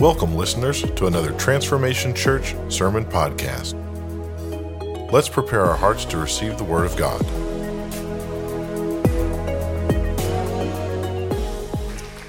Welcome, listeners, to another Transformation Church Sermon Podcast. Let's prepare our hearts to receive the Word of God.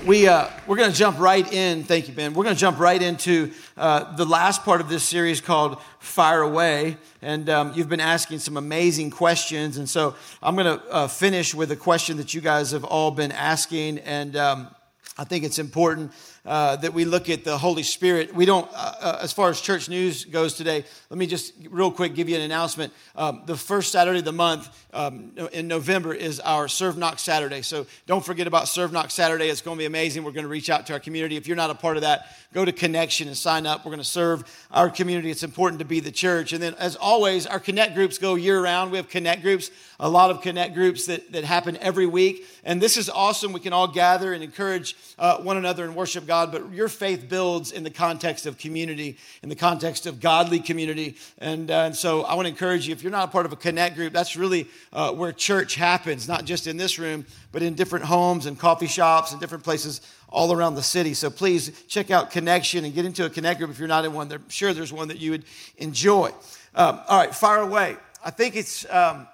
We, uh, we're going to jump right in. Thank you, Ben. We're going to jump right into uh, the last part of this series called Fire Away. And um, you've been asking some amazing questions. And so I'm going to uh, finish with a question that you guys have all been asking. And um, I think it's important uh, that we look at the Holy Spirit. We don't, uh, uh, as far as church news goes today, let me just real quick give you an announcement. Um, the first Saturday of the month um, in November is our Serve Knox Saturday. So don't forget about Serve Knox Saturday. It's going to be amazing. We're going to reach out to our community. If you're not a part of that, go to Connection and sign up. We're going to serve our community. It's important to be the church. And then, as always, our Connect groups go year round. We have Connect groups, a lot of Connect groups that, that happen every week. And this is awesome. We can all gather and encourage uh, one another and worship God, but your faith builds in the context of community, in the context of godly community. And, uh, and so I want to encourage you, if you're not a part of a connect group, that's really uh, where church happens, not just in this room, but in different homes and coffee shops and different places all around the city. So please check out Connection and get into a connect group if you're not in one. I'm sure there's one that you would enjoy. Um, all right, fire away. I think it's um,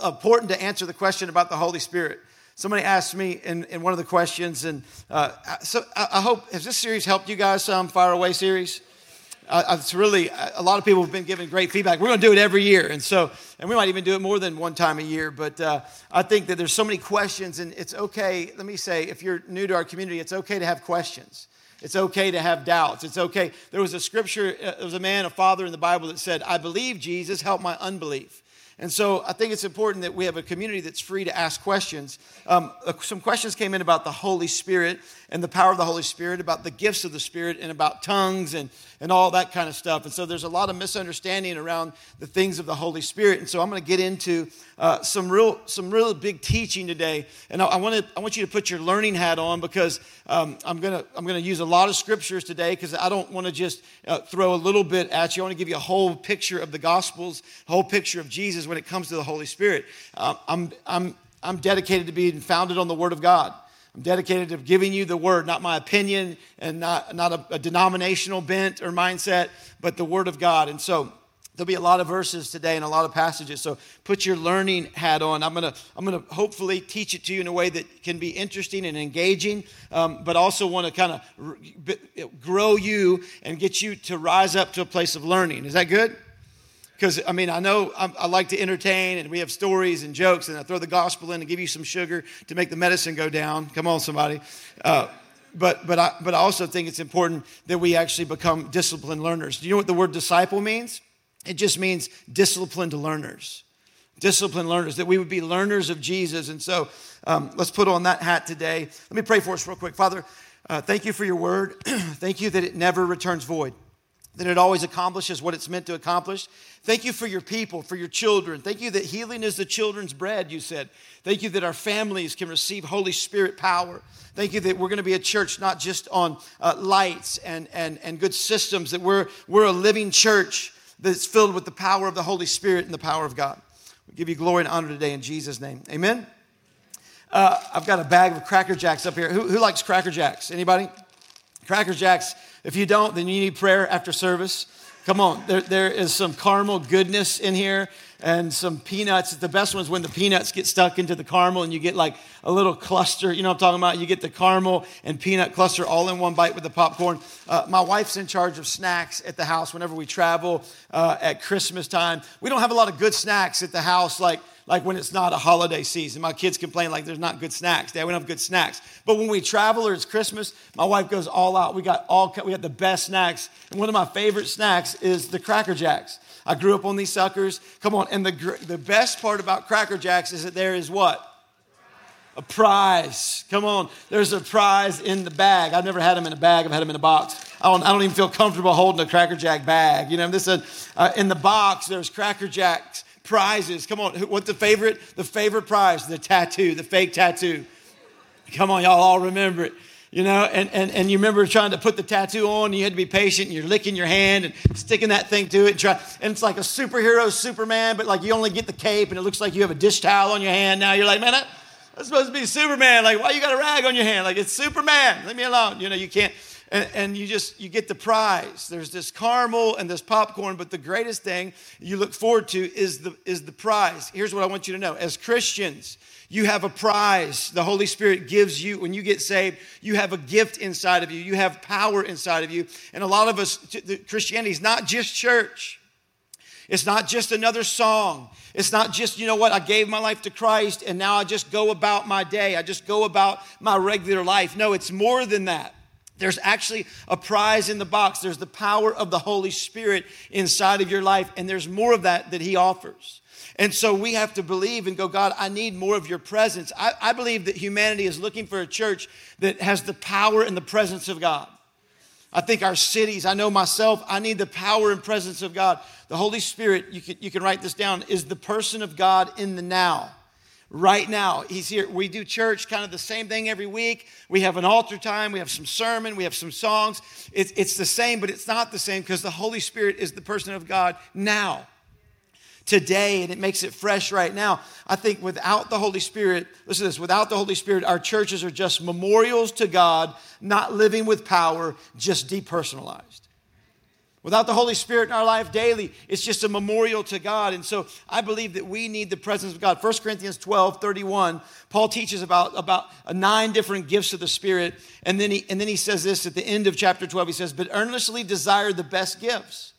important to answer the question about the Holy Spirit. Somebody asked me in, in one of the questions, and uh, so I, I, hope, has this series helped you guys some, Fire Away series? Uh, it's really, a lot of people have been giving great feedback. We're going to do it every year, and so, and we might even do it more than one time a year, but uh, I think that there's so many questions, and it's okay, let me say, if you're new to our community, it's okay to have questions. It's okay to have doubts. It's okay. There was a scripture, uh, there was a man, a father in the Bible that said, I believe Jesus, help my unbelief. And so I think it's important that we have a community that's free to ask questions. Um, uh, some questions came in about the Holy Spirit and the power of the Holy Spirit, about the gifts of the Spirit, and about tongues and, and all that kind of stuff. And so there's a lot of misunderstanding around the things of the Holy Spirit. And so I'm going to get into uh, some real some real big teaching today. And I, I, want to I want you to put your learning hat on because um, I'm gonna I'm gonna use a lot of scriptures today because I don't want to just uh, throw a little bit at you. I want to give you a whole picture of the Gospels, whole picture of Jesus when it comes to the Holy Spirit. Uh, I'm I'm I'm dedicated to being founded on the Word of God. I'm dedicated to giving you the word, not my opinion and not, not a, a denominational bent or mindset, but the word of God. And so there'll be a lot of verses today and a lot of passages. So put your learning hat on. I'm gonna I'm gonna hopefully teach it to you in a way that can be interesting and engaging, um, but also want to kind of grow you and get you to rise up to a place of learning. Is that good? Because, I mean, I know I, I, like to entertain and we have stories and jokes, and I throw the gospel in and give you some sugar to make the medicine go down. Come on, somebody. Uh, but, but, I, but I also think it's important that we actually become disciplined learners. Do you know what the word disciple means? It just means disciplined learners. Disciplined learners, that we would be learners of Jesus. And so um, let's put on that hat today. Let me pray for us real quick. Father, uh, thank you for your word. thank you that it never returns void that it always accomplishes what it's meant to accomplish. Thank you for your people, for your children. Thank you that healing is the children's bread, you said. Thank you that our families can receive Holy Spirit power. Thank you that we're going to be a church not just on uh, lights and, and, and good systems, that we're, we're a living church that's filled with the power of the Holy Spirit and the power of God. We give you glory and honor today in Jesus' name. Amen. Uh, I've got a bag of Cracker Jacks up here. Who, who likes Cracker Jacks? Anybody? Cracker Jacks if you don't, then you need prayer after service. Come on, there, there is some caramel goodness in here and some peanuts. The best one's when the peanuts get stuck into the caramel and you get like a little cluster. You know what I'm talking about? You get the caramel and peanut cluster all in one bite with the popcorn. Uh, my wife's in charge of snacks at the house whenever we travel uh, at Christmas time. We don't have a lot of good snacks at the house like like when it's not a holiday season. My kids complain like there's not good snacks. Dad, we don't have good snacks. But when we travel or it's Christmas, my wife goes all out. We got all we got the best snacks. And one of my favorite snacks is the Cracker Jacks. I grew up on these suckers. Come on, and the the best part about Cracker Jacks is that there is what? A prize. Come on, there's a prize in the bag. I've never had them in a bag. I've had them in a box. I don't, I don't even feel comfortable holding a Cracker Jack bag. You know, this is, uh, in the box. There's Cracker Jacks prizes. Come on, what's the favorite? The favorite prize, the tattoo, the fake tattoo. Come on, y'all all remember it. You know, and, and, and you remember trying to put the tattoo on, and you had to be patient, and you're licking your hand and sticking that thing to it. And, try, and it's like a superhero Superman, but like you only get the cape, and it looks like you have a dish towel on your hand now. You're like, man, that's supposed to be Superman. Like, why you got a rag on your hand? Like, it's Superman. Leave me alone. You know, you can't. and, and, you just you get the prize there's this caramel and this popcorn but the greatest thing you look forward to is the is the prize here's what i want you to know as christians you have a prize the holy spirit gives you when you get saved you have a gift inside of you you have power inside of you and a lot of us christianity is not just church it's not just another song. It's not just, you know what, I gave my life to Christ and now I just go about my day. I just go about my regular life. No, it's more than that. There's actually a prize in the box. There's the power of the Holy Spirit inside of your life, and there's more of that that He offers. And so we have to believe and go, God, I need more of your presence. I, I believe that humanity is looking for a church that has the power and the presence of God. I think our cities, I know myself, I need the power and presence of God. The Holy Spirit, you can, you can write this down, is the person of God in the now right now. He's here. We do church kind of the same thing every week. We have an altar time, we have some sermon, we have some songs. It's, it's the same, but it's not the same because the Holy Spirit is the person of God now. Today, and it makes it fresh right now. I think without the Holy Spirit, listen to this without the Holy Spirit, our churches are just memorials to God, not living with power, just depersonalized. Without the Holy Spirit in our life daily, it's just a memorial to God. And so I believe that we need the presence of God. 1 Corinthians 12, 31, Paul teaches about, about nine different gifts of the Spirit. And then, he, and then he says this at the end of chapter 12. He says, But earnestly desire the best gifts.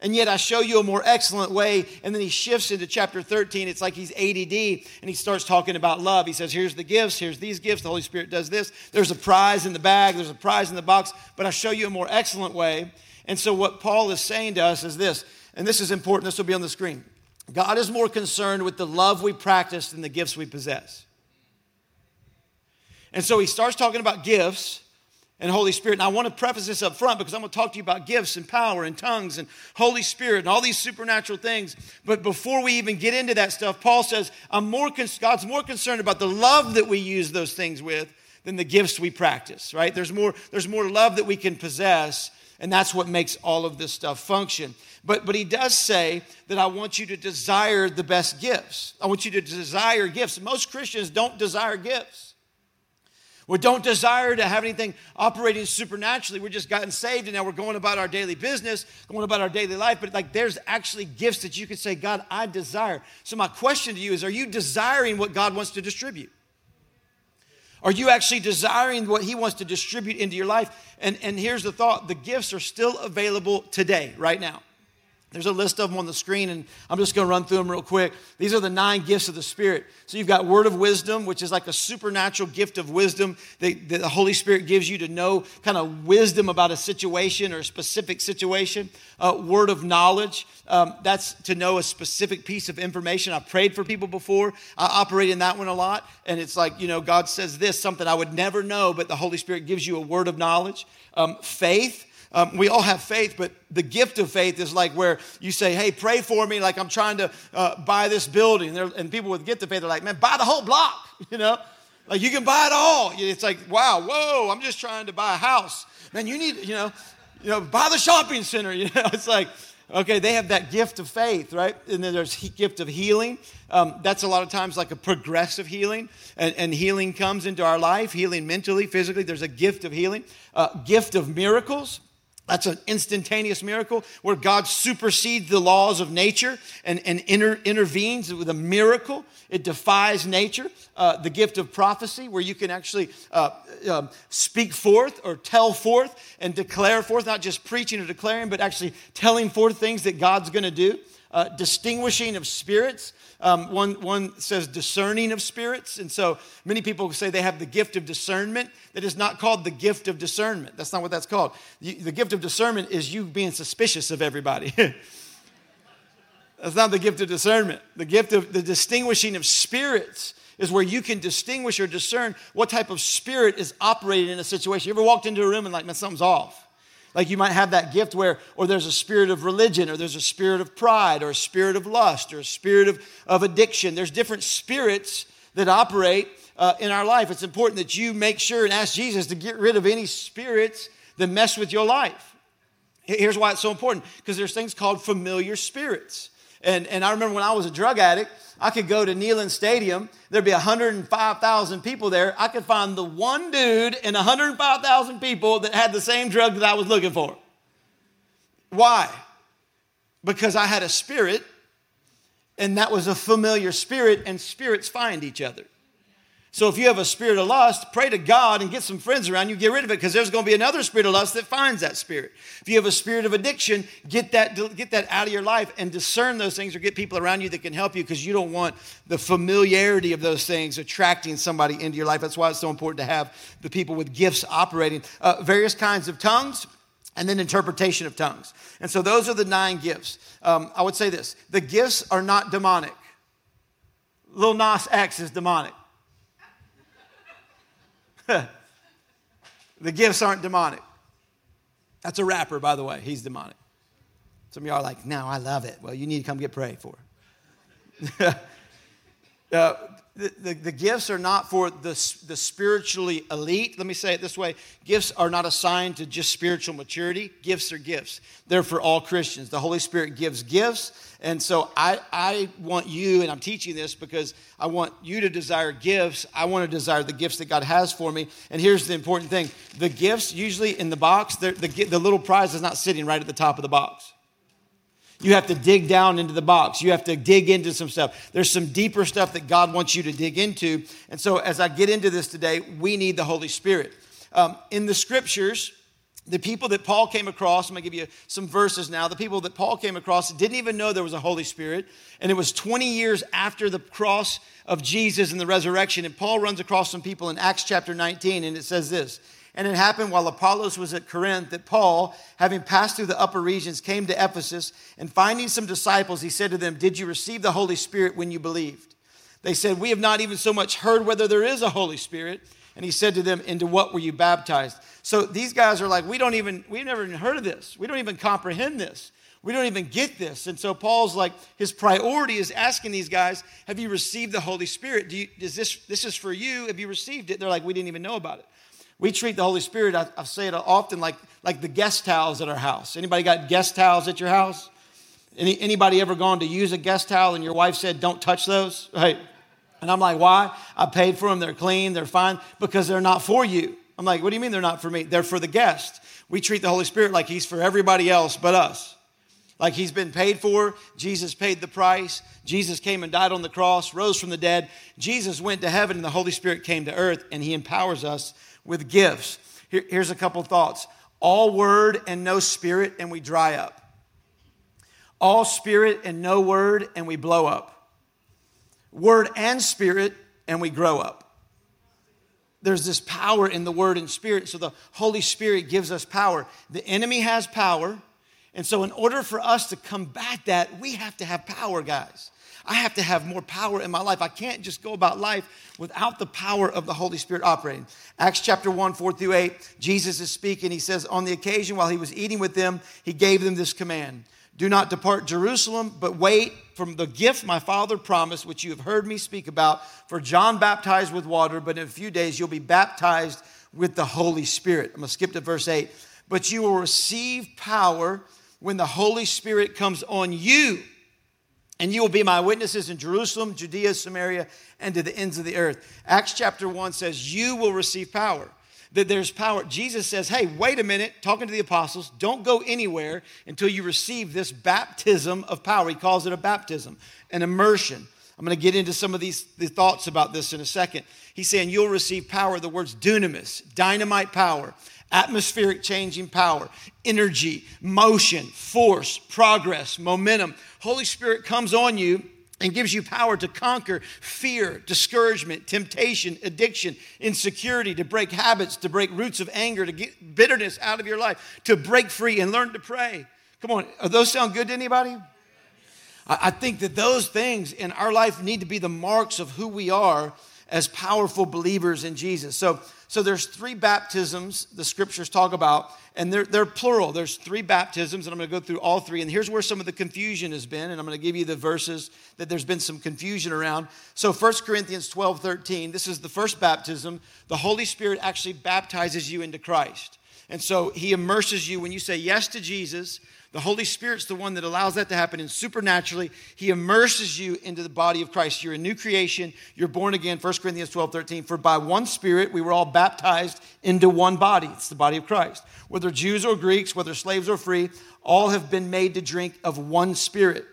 And yet I show you a more excellent way. And then he shifts into chapter 13. It's like he's ADD and he starts talking about love. He says, Here's the gifts, here's these gifts. The Holy Spirit does this. There's a prize in the bag, there's a prize in the box. But I show you a more excellent way. And so, what Paul is saying to us is this, and this is important, this will be on the screen. God is more concerned with the love we practice than the gifts we possess. And so, he starts talking about gifts and Holy Spirit. And I want to preface this up front because I'm going to talk to you about gifts and power and tongues and Holy Spirit and all these supernatural things. But before we even get into that stuff, Paul says, I'm more God's more concerned about the love that we use those things with than the gifts we practice, right? There's more, there's more love that we can possess and that's what makes all of this stuff function. But, but he does say that I want you to desire the best gifts. I want you to desire gifts. Most Christians don't desire gifts. We don't desire to have anything operating supernaturally. We're just gotten saved and now we're going about our daily business, going about our daily life. But like there's actually gifts that you can say, God, I desire. So my question to you is, are you desiring what God wants to distribute? Are you actually desiring what He wants to distribute into your life? And, and here's the thought the gifts are still available today, right now. There's a list of them on the screen, and I'm just going to run through them real quick. These are the nine gifts of the Spirit. So you've got word of wisdom, which is like a supernatural gift of wisdom that, the Holy Spirit gives you to know kind of wisdom about a situation or a specific situation. Uh, word of knowledge, um, that's to know a specific piece of information. I've prayed for people before. I operate in that one a lot, and it's like, you know, God says this, something I would never know, but the Holy Spirit gives you a word of knowledge. Um, faith, um, we all have faith, but the gift of faith is like where you say, hey, pray for me, like I'm trying to uh, buy this building. And, and people with gift of faith are like, man, buy the whole block, you know? Like you can buy it all. It's like, wow, whoa, I'm just trying to buy a house. Man, you need, you know, you know, buy the shopping center. You know, it's like, okay, they have that gift of faith, right? And then there's gift of healing. Um, that's a lot of times like a progressive healing, and, and, healing comes into our life, healing mentally, physically. There's a gift of healing, uh, gift of miracles. That's an instantaneous miracle where God supersedes the laws of nature and, and inter, intervenes with a miracle. It defies nature. Uh, the gift of prophecy, where you can actually uh, um, speak forth or tell forth and declare forth, not just preaching or declaring, but actually telling forth things that God's going to do. Uh, distinguishing of spirits. Um, one, one says discerning of spirits. And so many people say they have the gift of discernment. That is not called the gift of discernment. That's not what that's called. The, the gift of discernment is you being suspicious of everybody. that's not the gift of discernment. The gift of the distinguishing of spirits is where you can distinguish or discern what type of spirit is operating in a situation. You ever walked into a room and like, man, something's off? Like you might have that gift where, or there's a spirit of religion, or there's a spirit of pride, or a spirit of lust, or a spirit of, of addiction. There's different spirits that operate uh, in our life. It's important that you make sure and ask Jesus to get rid of any spirits that mess with your life. Here's why it's so important because there's things called familiar spirits. And, and I remember when I was a drug addict, I could go to Neyland Stadium. There'd be 105,000 people there. I could find the one dude in 105,000 people that had the same drug that I was looking for. Why? Because I had a spirit, and that was a familiar spirit, and spirits find each other. So if you have a spirit of lust, pray to God and get some friends around you, get rid of it, because there's going to be another spirit of lust that finds that spirit. If you have a spirit of addiction, get that, get that out of your life and discern those things or get people around you that can help you because you don't want the familiarity of those things attracting somebody into your life. That's why it's so important to have the people with gifts operating. Uh, various kinds of tongues, and then interpretation of tongues. And so those are the nine gifts. Um, I would say this the gifts are not demonic. Lil Nas X is demonic. the gifts aren't demonic. That's a rapper, by the way. He's demonic. Some of y'all are like, no, I love it. Well, you need to come get prayed for. uh, the, the, gifts are not for the, the spiritually elite. Let me say it this way gifts are not assigned to just spiritual maturity. Gifts are gifts, they're for all Christians. The Holy Spirit gives gifts. And so I, I want you, and I'm teaching this because I want you to desire gifts. I want to desire the gifts that God has for me. And here's the important thing the gifts, usually in the box, the, the little prize is not sitting right at the top of the box. You have to dig down into the box. You have to dig into some stuff. There's some deeper stuff that God wants you to dig into. And so, as I get into this today, we need the Holy Spirit. Um, in the scriptures, the people that Paul came across, I'm going to give you some verses now. The people that Paul came across didn't even know there was a Holy Spirit. And it was 20 years after the cross of Jesus and the resurrection. And Paul runs across some people in Acts chapter 19, and it says this and it happened while Apollos was at Corinth that Paul, having passed through the upper regions, came to Ephesus. And finding some disciples, he said to them, Did you receive the Holy Spirit when you believed? They said, We have not even so much heard whether there is a Holy Spirit. And he said to them, Into what were you baptized? So these guys are like, We don't even, we've never even heard of this. We don't even comprehend this. We don't even get this. And so Paul's like, his priority is asking these guys, Have you received the Holy Spirit? Do you, is this, this is for you? Have you received it? They're like, We didn't even know about it. We treat the Holy Spirit, I, I say it often, like, like the guest towels at our house. Anybody got guest towels at your house? Any, anybody ever gone to use a guest towel and your wife said, don't touch those? Right? And I'm like, why? I paid for them. They're clean. They're fine because they're not for you. I'm like, what do you mean they're not for me? They're for the guest. We treat the Holy Spirit like he's for everybody else but us. Like he's been paid for. Jesus paid the price. Jesus came and died on the cross, rose from the dead. Jesus went to heaven and the Holy Spirit came to earth and he empowers us with gifts. Here, here's a couple thoughts all word and no spirit, and we dry up. All spirit and no word, and we blow up. Word and spirit, and we grow up. There's this power in the word and spirit, so the Holy Spirit gives us power. The enemy has power, and so in order for us to combat that, we have to have power, guys. I have to have more power in my life. I can't just go about life without the power of the Holy Spirit operating. Acts chapter 1, 4 through 8, Jesus is speaking. He says, On the occasion while he was eating with them, he gave them this command Do not depart Jerusalem, but wait from the gift my Father promised, which you have heard me speak about. For John baptized with water, but in a few days you'll be baptized with the Holy Spirit. I'm going to skip to verse 8. But you will receive power when the Holy Spirit comes on you and you will be my witnesses in Jerusalem, Judea, Samaria, and to the ends of the earth. Acts chapter 1 says, You will receive power. That there's power. Jesus says, Hey, wait a minute, talking to the apostles, don't go anywhere until you receive this baptism of power. He calls it a baptism, an immersion. I'm going to get into some of these the thoughts about this in a second. He's saying you'll receive power. The words dunamis, dynamite power, atmospheric changing power, energy, motion, force, progress, momentum. Holy Spirit comes on you and gives you power to conquer fear, discouragement, temptation, addiction, insecurity, to break habits, to break roots of anger, to get bitterness out of your life, to break free and learn to pray. Come on, those sound good to anybody? I think that those things in our life need to be the marks of who we are as powerful believers in Jesus. So, so there's three baptisms the scriptures talk about, and they're, they're plural. There's three baptisms, and I'm going to go through all three. And here's where some of the confusion has been, and I'm going to give you the verses that there's been some confusion around. So 1 Corinthians 12, 13, this is the first baptism. The Holy Spirit actually baptizes you into Christ. And so he immerses you when you say yes to Jesus. The Holy Spirit's the one that allows that to happen, and supernaturally, He immerses you into the body of Christ. You're a new creation. You're born again. 1 Corinthians 12, 13. For by one Spirit we were all baptized into one body. It's the body of Christ. Whether Jews or Greeks, whether slaves or free, all have been made to drink of one Spirit.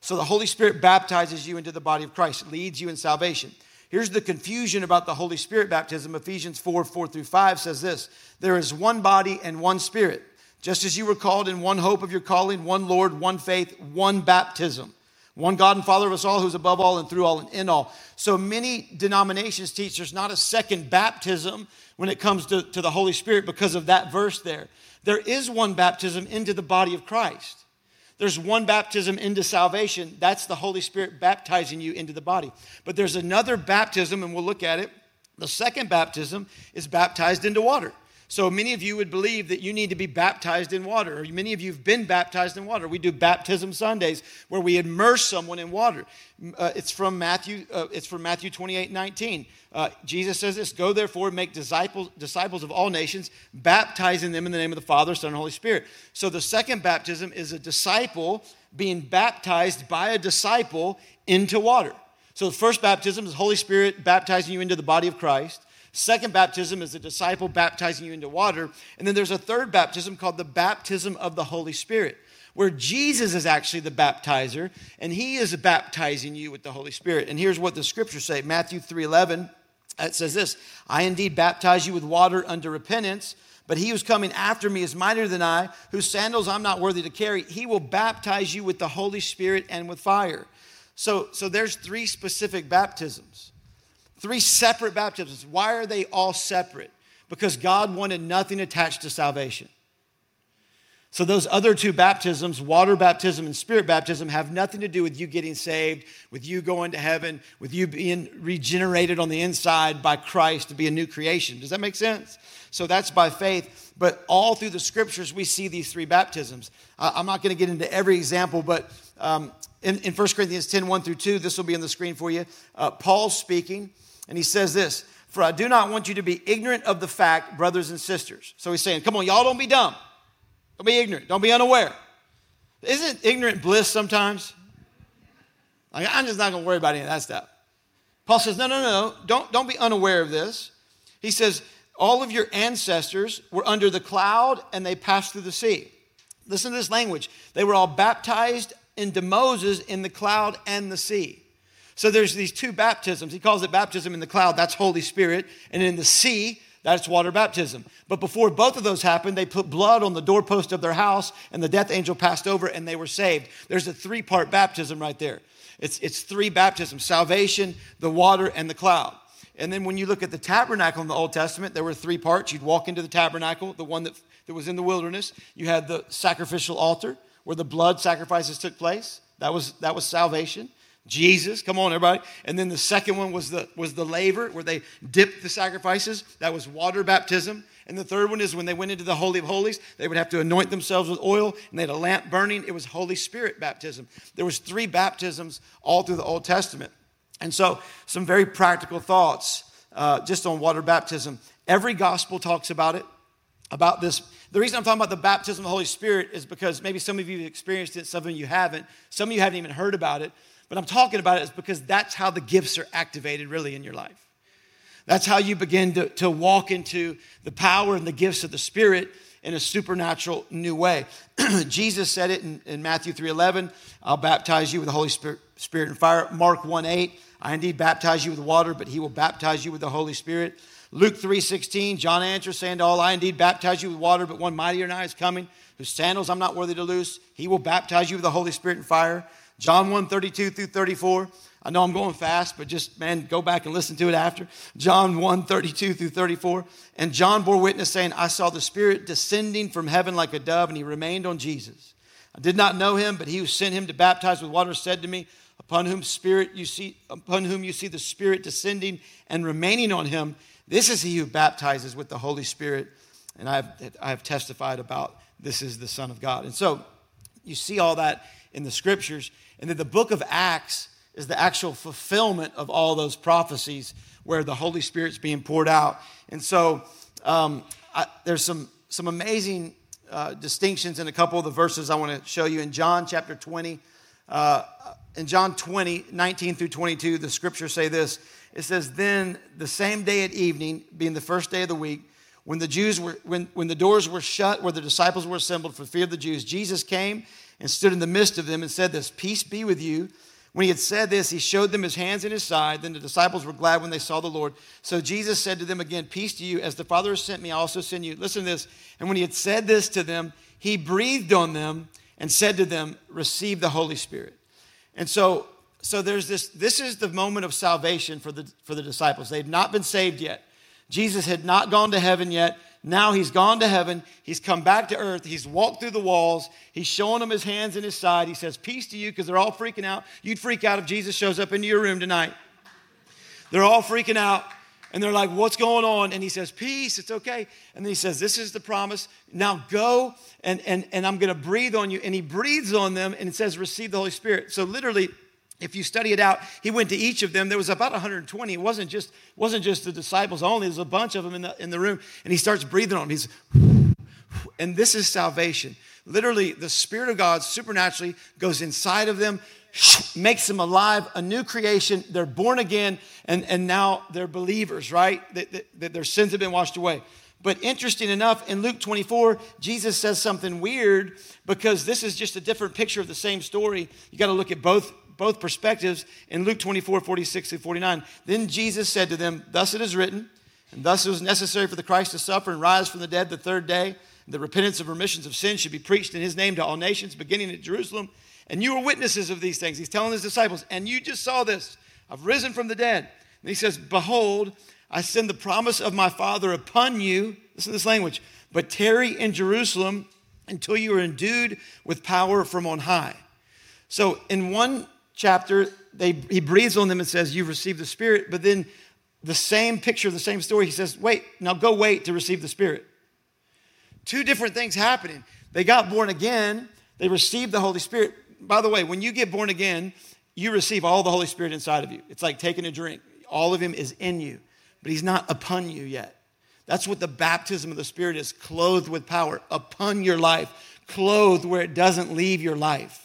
So the Holy Spirit baptizes you into the body of Christ, leads you in salvation. Here's the confusion about the Holy Spirit baptism. Ephesians 4 4 through 5 says this There is one body and one Spirit just as you were called in one hope of your calling, one Lord, one faith, one baptism, one God and Father of us all, who's above all and through all and in all. So many denominations teach there's not a second baptism when it comes to, to the Holy Spirit because of that verse there. There is one baptism into the body of Christ. There's one baptism into salvation. That's the Holy Spirit baptizing you into the body. But there's another baptism, and we'll look at it. The second baptism is baptized into water. So many of you would believe that you need to be baptized in water, or many of you have been baptized in water. We do baptism Sundays where we immerse someone in water. Uh, it's from Matthew. Uh, it's from Matthew 28, 19. Uh, Jesus says this: "Go therefore, make disciples disciples of all nations, baptizing them in the name of the Father, Son, and Holy Spirit." So the second baptism is a disciple being baptized by a disciple into water. So the first baptism is Holy Spirit baptizing you into the body of Christ. Second baptism is a disciple baptizing you into water. And then there's a third baptism called the baptism of the Holy Spirit, where Jesus is actually the baptizer and he is baptizing you with the Holy Spirit. And here's what the scriptures say Matthew 3:11. It says this I indeed baptize you with water unto repentance. But he who's coming after me is mightier than I, whose sandals I'm not worthy to carry. He will baptize you with the Holy Spirit and with fire. So, so there's three specific baptisms. Three separate baptisms. Why are they all separate? Because God wanted nothing attached to salvation. So, those other two baptisms, water baptism and spirit baptism, have nothing to do with you getting saved, with you going to heaven, with you being regenerated on the inside by Christ to be a new creation. Does that make sense? So, that's by faith. But all through the scriptures, we see these three baptisms. Uh, I'm not going to get into every example, but um, in, in 1 Corinthians 10 1 through 2, this will be on the screen for you. Uh, Paul's speaking. And he says this For I do not want you to be ignorant of the fact, brothers and sisters. So he's saying, Come on, y'all don't be dumb. Don't be ignorant. Don't be unaware. Isn't ignorant bliss sometimes? Like, I'm just not going to worry about any of that stuff. Paul says, No, no, no. Don't, don't be unaware of this. He says, All of your ancestors were under the cloud and they passed through the sea. Listen to this language. They were all baptized into Moses in the cloud and the sea. So there's these two baptisms. He calls it baptism in the cloud, that's Holy Spirit, and in the sea, that's water baptism. But before both of those happened, they put blood on the doorpost of their house, and the death angel passed over, and they were saved. There's a three part baptism right there. It's, it's three baptisms salvation, the water, and the cloud. And then when you look at the tabernacle in the Old Testament, there were three parts. You'd walk into the tabernacle, the one that, that was in the wilderness. You had the sacrificial altar where the blood sacrifices took place. That was, that was salvation. Jesus, come on, everybody. And then the second one was the, was the laver, where they dipped the sacrifices. That was water baptism. And the third one is when they went into the Holy of Holies, they would have to anoint themselves with oil, and they had a lamp burning. It was Holy Spirit baptism. There was three baptisms all through the Old Testament. And so, some very practical thoughts uh, just on water baptism. Every gospel talks about it, about this. The reason I'm talking about the baptism of the Holy Spirit is because maybe some of you have experienced it, some of you haven't. Some of you haven't even heard about it. But I'm talking about it is because that's how the gifts are activated really in your life. That's how you begin to, to walk into the power and the gifts of the Spirit in a supernatural new way. Jesus said it in, in Matthew 3.11, I'll baptize you with the Holy Spirit, Spirit and fire. Mark 1.8, I indeed baptize you with water, but he will baptize you with the Holy Spirit. Luke 3.16, John answers, saying to all, I indeed baptize you with water, but one mightier than I is coming, whose sandals I'm not worthy to loose. He will baptize you with the Holy Spirit and fire. John 1 32 through 34. I know I'm going fast, but just, man, go back and listen to it after. John 1 32 through 34. And John bore witness, saying, I saw the Spirit descending from heaven like a dove, and he remained on Jesus. I did not know him, but he who sent him to baptize with water said to me, Upon whom spirit you see, upon whom you see the Spirit descending and remaining on him, this is he who baptizes with the Holy Spirit. And I have, I have testified about this is the Son of God. And so you see all that in the scriptures. And then the book of Acts is the actual fulfillment of all those prophecies where the Holy Spirit's being poured out. And so um, I, there's some some amazing uh, distinctions in a couple of the verses I want to show you in John chapter 20. Uh, in John 20, 19 through 22, the scriptures say this. It says, Then the same day at evening, being the first day of the week, when the Jews were when, when the doors were shut where the disciples were assembled for fear of the Jews, Jesus came and stood in the midst of them and said this, Peace be with you. When he had said this, he showed them his hands and his side. Then the disciples were glad when they saw the Lord. So Jesus said to them again, Peace to you. As the Father has sent me, I also send you. Listen to this. And when he had said this to them, he breathed on them and said to them, Receive the Holy Spirit. And so, so there's this, this is the moment of salvation for the, for the disciples. They've not been saved yet. Jesus had not gone to heaven yet. Now he's gone to heaven. He's come back to earth. He's walked through the walls. He's showing them his hands and his side. He says, Peace to you, because they're all freaking out. You'd freak out if Jesus shows up into your room tonight. They're all freaking out. And they're like, What's going on? And he says, Peace, it's okay. And then he says, This is the promise. Now go and, and, and I'm going to breathe on you. And he breathes on them and it says, Receive the Holy Spirit. So literally, if you study it out, he went to each of them. There was about 120. It wasn't just, wasn't just the disciples only. There's a bunch of them in the, in the room. And he starts breathing on them. He's, and this is salvation. Literally, the Spirit of God supernaturally goes inside of them, makes them alive, a new creation. They're born again, and, and now they're believers, right? That, that, that their sins have been washed away. But interesting enough, in Luke 24, Jesus says something weird because this is just a different picture of the same story. You got to look at both both perspectives in Luke 24, 46 through 49. Then Jesus said to them, Thus it is written, and thus it was necessary for the Christ to suffer and rise from the dead the third day. The repentance of remissions of sin should be preached in his name to all nations, beginning at Jerusalem. And you are witnesses of these things. He's telling his disciples, and you just saw this. I've risen from the dead. And he says, Behold, I send the promise of my Father upon you. Listen to this language. But tarry in Jerusalem until you are endued with power from on high. So, in one chapter, they, he breathes on them and says, You've received the Spirit. But then the same picture, the same story, he says, Wait, now go wait to receive the Spirit. Two different things happening. They got born again, they received the Holy Spirit. By the way, when you get born again, you receive all the Holy Spirit inside of you. It's like taking a drink, all of Him is in you, but He's not upon you yet. That's what the baptism of the Spirit is clothed with power upon your life, clothed where it doesn't leave your life.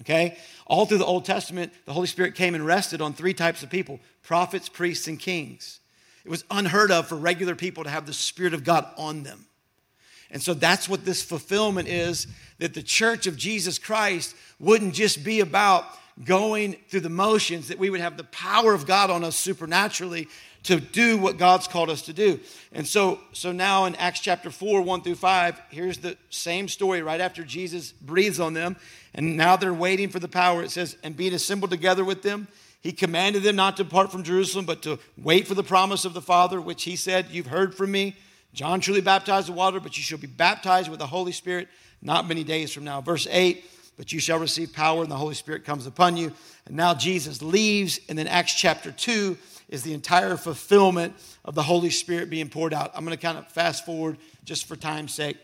Okay? All through the Old Testament, the Holy Spirit came and rested on three types of people prophets, priests, and kings. It was unheard of for regular people to have the Spirit of God on them. And so that's what this fulfillment is that the church of Jesus Christ wouldn't just be about going through the motions, that we would have the power of God on us supernaturally to do what God's called us to do. And so, so now in Acts chapter 4, 1 through 5, here's the same story right after Jesus breathes on them. And now they're waiting for the power. It says, and being assembled together with them, he commanded them not to depart from Jerusalem, but to wait for the promise of the Father, which he said, You've heard from me. John truly baptized with water, but you shall be baptized with the Holy Spirit not many days from now. Verse 8, but you shall receive power, and the Holy Spirit comes upon you. And now Jesus leaves, and then Acts chapter 2 is the entire fulfillment of the Holy Spirit being poured out. I'm going to kind of fast forward just for time's sake.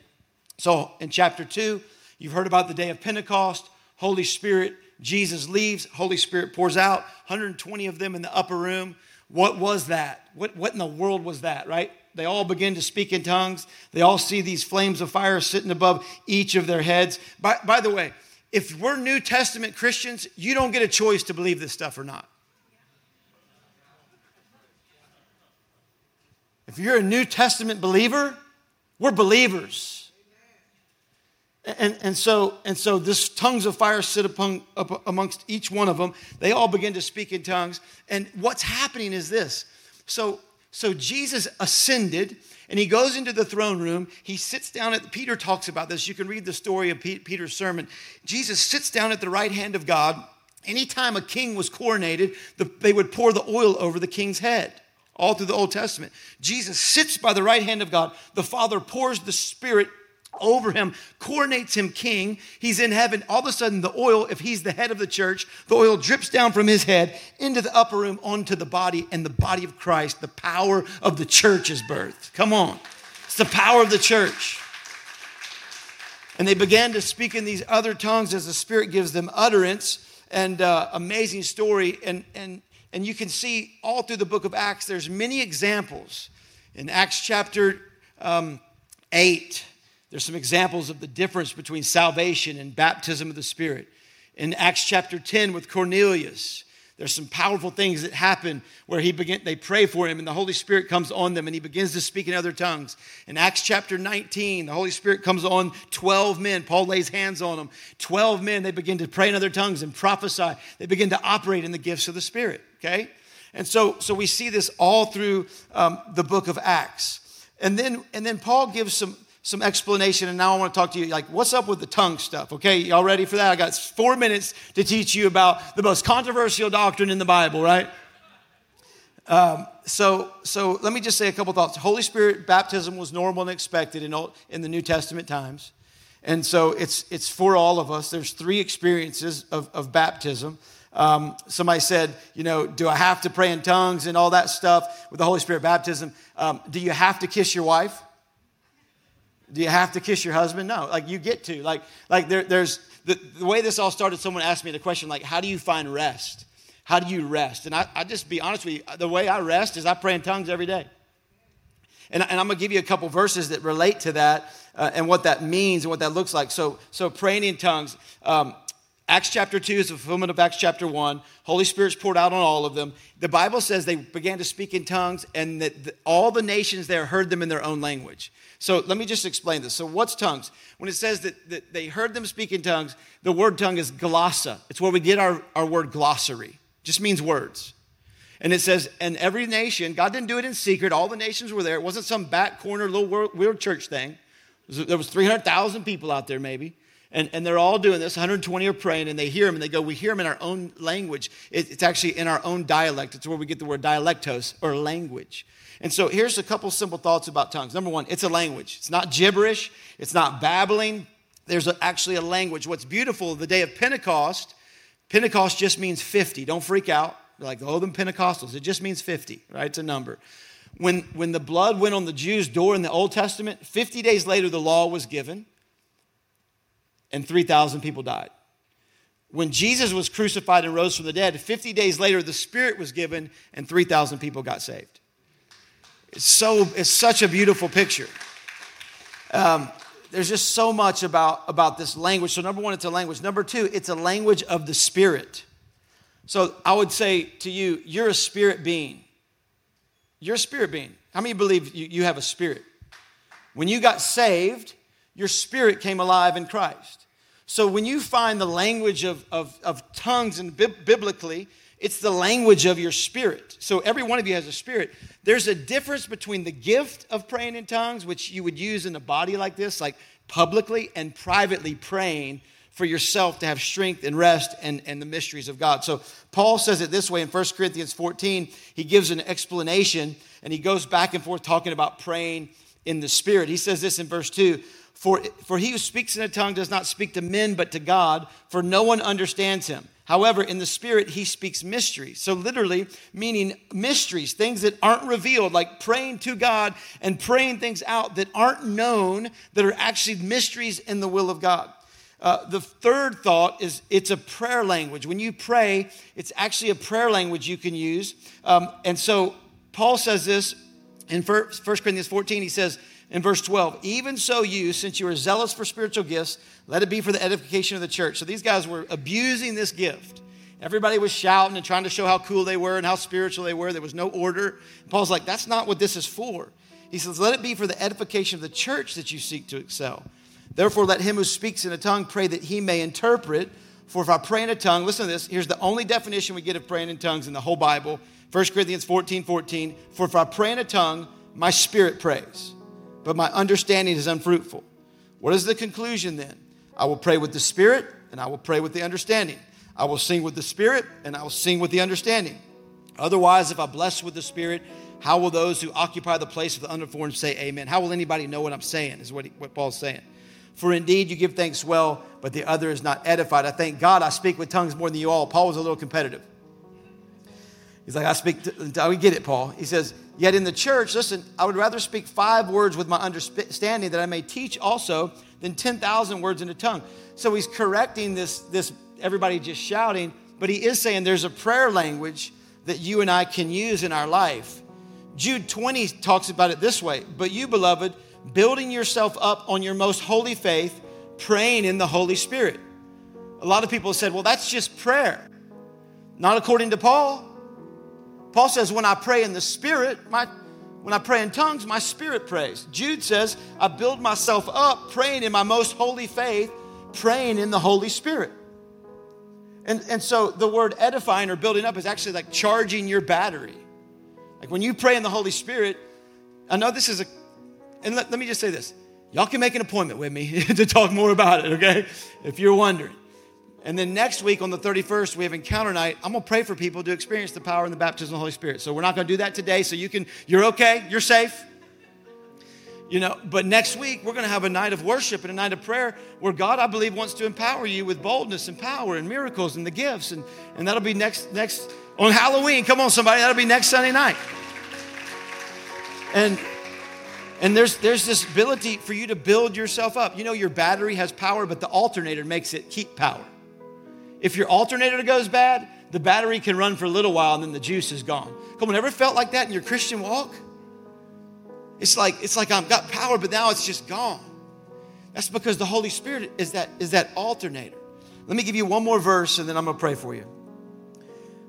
So in chapter 2, You've heard about the day of Pentecost, Holy Spirit, Jesus leaves, Holy Spirit pours out, 120 of them in the upper room. What was that? What, what in the world was that, right? They all begin to speak in tongues. They all see these flames of fire sitting above each of their heads. By, by the way, if we're New Testament Christians, you don't get a choice to believe this stuff or not. If you're a New Testament believer, we're believers. And, and, so, and so this tongues of fire sit upon, up amongst each one of them. They all begin to speak in tongues. And what's happening is this. So, so Jesus ascended and he goes into the throne room. He sits down at, Peter talks about this. You can read the story of Peter's sermon. Jesus sits down at the right hand of God. Anytime a king was coronated, the, they would pour the oil over the king's head all through the Old Testament. Jesus sits by the right hand of God. The Father pours the Spirit over him, coronates him king. He's in heaven. All of a sudden, the oil, if he's the head of the church, the oil drips down from his head into the upper room onto the body, and the body of Christ, the power of the church is birthed. Come on. It's the power of the church. And they began to speak in these other tongues as the Spirit gives them utterance. And uh, amazing story. And, and, and you can see all through the book of Acts, there's many examples. In Acts chapter um, 8, there's some examples of the difference between salvation and baptism of the Spirit. In Acts chapter 10 with Cornelius, there's some powerful things that happen where he begin, they pray for him and the Holy Spirit comes on them and he begins to speak in other tongues. In Acts chapter 19, the Holy Spirit comes on 12 men. Paul lays hands on them. 12 men, they begin to pray in other tongues and prophesy. They begin to operate in the gifts of the Spirit, okay? And so, so we see this all through um, the book of Acts. And then, and then Paul gives some, some explanation, and now I want to talk to you like, what's up with the tongue stuff? Okay, y'all ready for that? I got four minutes to teach you about the most controversial doctrine in the Bible, right? Um, so, so let me just say a couple thoughts. Holy Spirit baptism was normal and expected in, all, in the New Testament times. And so it's, it's for all of us. There's three experiences of, of baptism. Um, somebody said, you know, do I have to pray in tongues and all that stuff with the Holy Spirit baptism? Um, do you have to kiss your wife? Do you have to kiss your husband? No, like you get to. Like, like there, there's the, the way this all started, someone asked me the question, like, how do you find rest? How do you rest? And I, I just be honest with you, the way I rest is I pray in tongues every day. And, and I'm going to give you a couple verses that relate to that uh, and what that means and what that looks like. So, so praying in tongues. Um, Acts chapter 2 is the fulfillment of Acts chapter 1. Holy Spirit's poured out on all of them. The Bible says they began to speak in tongues and that the, all the nations there heard them in their own language. So let me just explain this. So, what's tongues? When it says that, that they heard them speak in tongues, the word tongue is glossa. It's where we get our, our word glossary, it just means words. And it says, and every nation, God didn't do it in secret. All the nations were there. It wasn't some back corner little weird church thing. There was 300,000 people out there, maybe. And, and they're all doing this. 120 are praying, and they hear him, and they go, We hear him in our own language. It, it's actually in our own dialect. It's where we get the word dialectos, or language. And so here's a couple simple thoughts about tongues. Number one, it's a language. It's not gibberish, it's not babbling. There's a, actually a language. What's beautiful, the day of Pentecost, Pentecost just means 50. Don't freak out. You're like, oh, them Pentecostals. It just means 50, right? It's a number. When, when the blood went on the Jews' door in the Old Testament, 50 days later, the law was given and 3,000 people died. When Jesus was crucified and rose from the dead, 50 days later, the Spirit was given and 3,000 people got saved. It's, so, it's such a beautiful picture. Um, there's just so much about, about this language. So, number one, it's a language. Number two, it's a language of the Spirit. So, I would say to you, you're a spirit being. You're a spirit being. How many believe you, you have a spirit? When you got saved, your spirit came alive in Christ. So when you find the language of, of, of tongues and bi- biblically, it's the language of your spirit. So every one of you has a spirit. There's a difference between the gift of praying in tongues, which you would use in a body like this, like publicly and privately praying for yourself to have strength and rest and, and the mysteries of God. So Paul says it this way in 1 Corinthians 14. He gives an explanation and he goes back and forth talking about praying in the spirit. He says this in verse 2 for, for he who speaks in a tongue does not speak to men, but to God, for no one understands him. However, in the spirit, he speaks mysteries. So, literally, meaning mysteries, things that aren't revealed, like praying to God and praying things out that aren't known, that are actually mysteries in the will of God. Uh, the third thought is it's a prayer language. When you pray, it's actually a prayer language you can use. Um, and so, Paul says this in 1 Corinthians 14, he says, in verse 12, even so, you, since you are zealous for spiritual gifts, let it be for the edification of the church. So these guys were abusing this gift. Everybody was shouting and trying to show how cool they were and how spiritual they were. There was no order. And Paul's like, that's not what this is for. He says, let it be for the edification of the church that you seek to excel. Therefore, let him who speaks in a tongue pray that he may interpret. For if I pray in a tongue, listen to this. Here's the only definition we get of praying in tongues in the whole Bible 1 Corinthians 14 14. For if I pray in a tongue, my spirit prays but my understanding is unfruitful. What is the conclusion then? I will pray with the Spirit and I will pray with the understanding. I will sing with the Spirit and I will sing with the understanding. Otherwise, if I bless with the Spirit, how will those who occupy the place of the uninformed say amen? How will anybody know what I'm saying, is what, he, what Paul's saying. For indeed you give thanks well, but the other is not edified. I thank God I speak with tongues more than you all. Paul was a little competitive. He's like, I speak, to, we get it, Paul. He says, Yet in the church, listen, I would rather speak five words with my understanding that I may teach also than 10,000 words in a tongue. So he's correcting this, this, everybody just shouting, but he is saying there's a prayer language that you and I can use in our life. Jude 20 talks about it this way But you, beloved, building yourself up on your most holy faith, praying in the Holy Spirit. A lot of people said, well, that's just prayer. Not according to Paul. Paul says, when I pray in the Spirit, my, when I pray in tongues, my spirit prays. Jude says, I build myself up praying in my most holy faith, praying in the Holy Spirit. And, and so the word edifying or building up is actually like charging your battery. Like when you pray in the Holy Spirit, I know this is a, and let, let me just say this. Y'all can make an appointment with me to talk more about it, okay? If you're wondering. And then next week on the 31st, we have encounter night. I'm gonna pray for people to experience the power and the baptism of the Holy Spirit. So we're not gonna do that today. So you can, you're okay, you're safe. You know, but next week we're going to have a night of worship and a night of prayer where God, I believe, wants to empower you with boldness and power and miracles and the gifts. And, and that'll be next next on Halloween. Come on, somebody, that'll be next Sunday night. And and there's there's this ability for you to build yourself up. You know, your battery has power, but the alternator makes it keep power. If your alternator goes bad, the battery can run for a little while and then the juice is gone. Come on, ever felt like that in your Christian walk? It's like it's like I've got power, but now it's just gone. That's because the Holy Spirit is that is that alternator. Let me give you one more verse and then I'm gonna pray for you.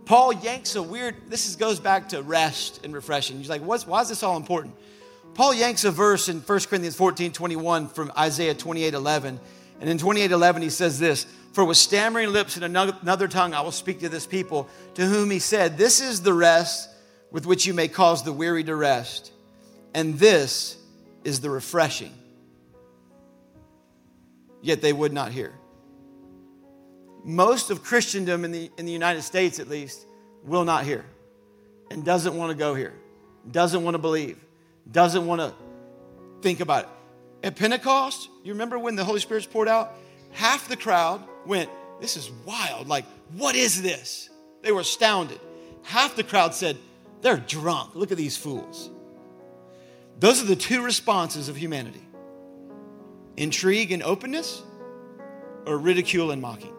Paul yanks a weird, this is, goes back to rest and refreshing. He's like, What's, why is this all important? Paul yanks a verse in 1 Corinthians 14 21 from Isaiah 28 11. And in 28 11, he says this For with stammering lips and another tongue I will speak to this people, to whom he said, This is the rest with which you may cause the weary to rest and this is the refreshing. Yet they would not hear. Most of Christendom in the, in the United States, at least, will not hear and doesn't want to go here, doesn't want to believe, doesn't want to think about it. At Pentecost, you remember when the Holy Spirit's poured out? Half the crowd went, This is wild. Like, what is this? They were astounded. Half the crowd said, They're drunk. Look at these fools. Those are the two responses of humanity intrigue and openness, or ridicule and mocking.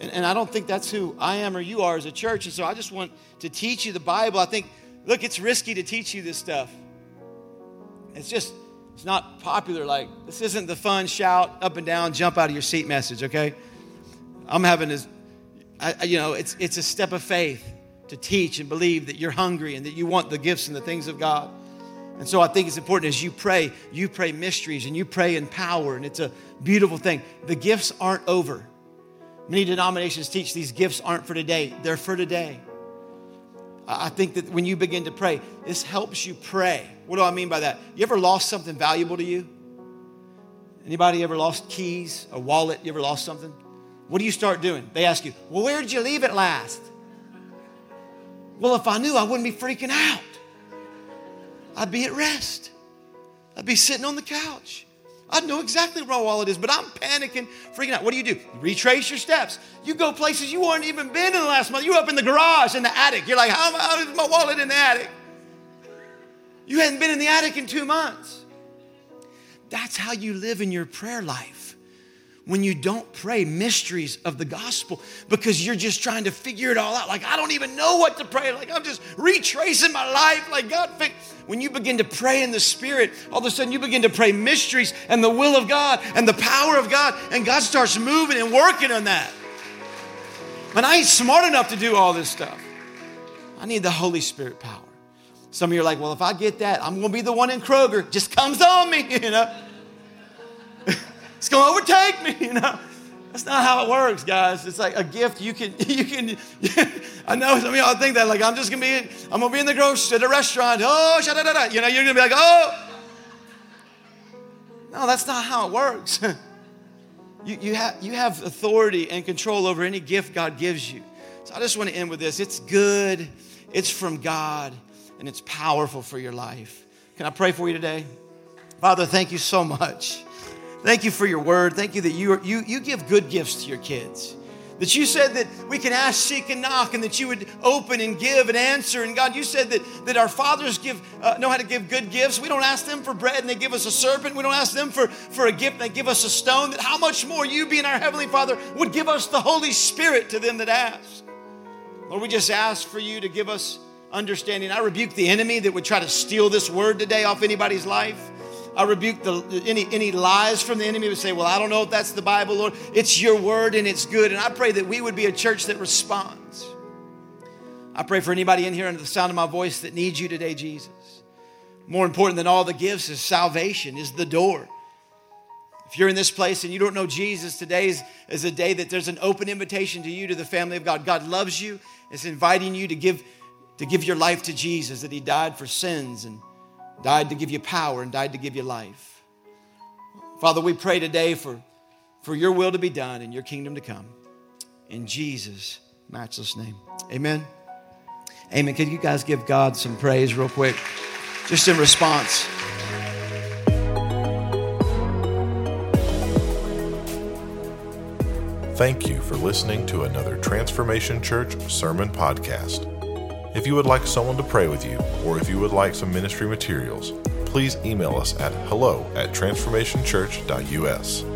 And, and, I don't think that's who I am or you are as a church. And so I just want to teach you the Bible. I think, look, it's risky to teach you this stuff. It's just, it's not popular. Like, this isn't the fun, shout, up and down, jump out of your seat message, okay? I'm having this, I, you know, it's, it's a step of faith to teach and believe that you're hungry and that you want the gifts and the things of God. And so I think it's important as you pray, you pray mysteries and you pray in power, and it's a beautiful thing. The gifts aren't over. Many denominations teach these gifts aren't for today, they're for today. I think that when you begin to pray, this helps you pray. What do I mean by that? You ever lost something valuable to you? Anybody ever lost keys, a wallet? You ever lost something? What do you start doing? They ask you, Well, where did you leave it last? Well, if I knew, I wouldn't be freaking out. I'd be at rest. I'd be sitting on the couch. I'd know exactly where my wallet is, but I'm panicking, freaking out. What do you do? Retrace your steps. You go places you weren't even been in the last month. You're up in the garage, in the attic. You're like, how, how is my wallet in the attic? You hadn't been in the attic in two months. That's how you live in your prayer life when you don't pray mysteries of the gospel because you're just trying to figure it all out. Like, I don't even know what to pray. Like, I'm just retracing my life. Like, God, when you begin to pray in the Spirit, all of a sudden you begin to pray mysteries and the will of God and the power of God, and God starts moving and working on that. But I ain't smart enough to do all this stuff. I need the Holy Spirit power. Some of you are like, well, if I get that, I'm going to be the one in Kroger. Just comes on me, you know. It's going to overtake me, you know. That's not how it works, guys. It's like a gift you can, you can, I know some of y'all think that, like, I'm just gonna be, I'm gonna be in the grocery, at a restaurant, oh, da da da. You know, you're gonna be like, oh. No, that's not how it works. you, you, have, you have authority and control over any gift God gives you. So I just want to end with this. It's good, it's from God, and it's powerful for your life. Can I pray for you today? Father, thank you so much Thank you for your word. Thank you that you, are, you, you give good gifts to your kids. That you said that we can ask, seek, and knock, and that you would open and give and answer. And God, you said that, that our fathers give, uh, know how to give good gifts. We don't ask them for bread and they give us a serpent. We don't ask them for, for a gift and they give us a stone. That how much more you, being our Heavenly Father, would give us the Holy Spirit to them that ask. Lord, we just ask for you to give us understanding. I rebuke the enemy that would try to steal this word today off anybody's life. I rebuke the, any, any lies from the enemy would say, Well, I don't know if that's the Bible, Lord. It's your word and it's good. And I pray that we would be a church that responds. I pray for anybody in here under the sound of my voice that needs you today, Jesus. More important than all the gifts is salvation, is the door. If you're in this place and you don't know Jesus, today is, is a day that there's an open invitation to you, to the family of God. God loves you, is inviting you to give, to give your life to Jesus, that He died for sins and died to give you power and died to give you life. Father, we pray today for, for your will to be done and your kingdom to come. In Jesus' matchless name. Amen. Amen. Could you guys give God some praise real quick? Just in response. Thank you for listening to another Transformation Church Sermon Podcast. If you would like someone to pray with you, or if you would like some ministry materials, please email us at hello at transformationchurch.us.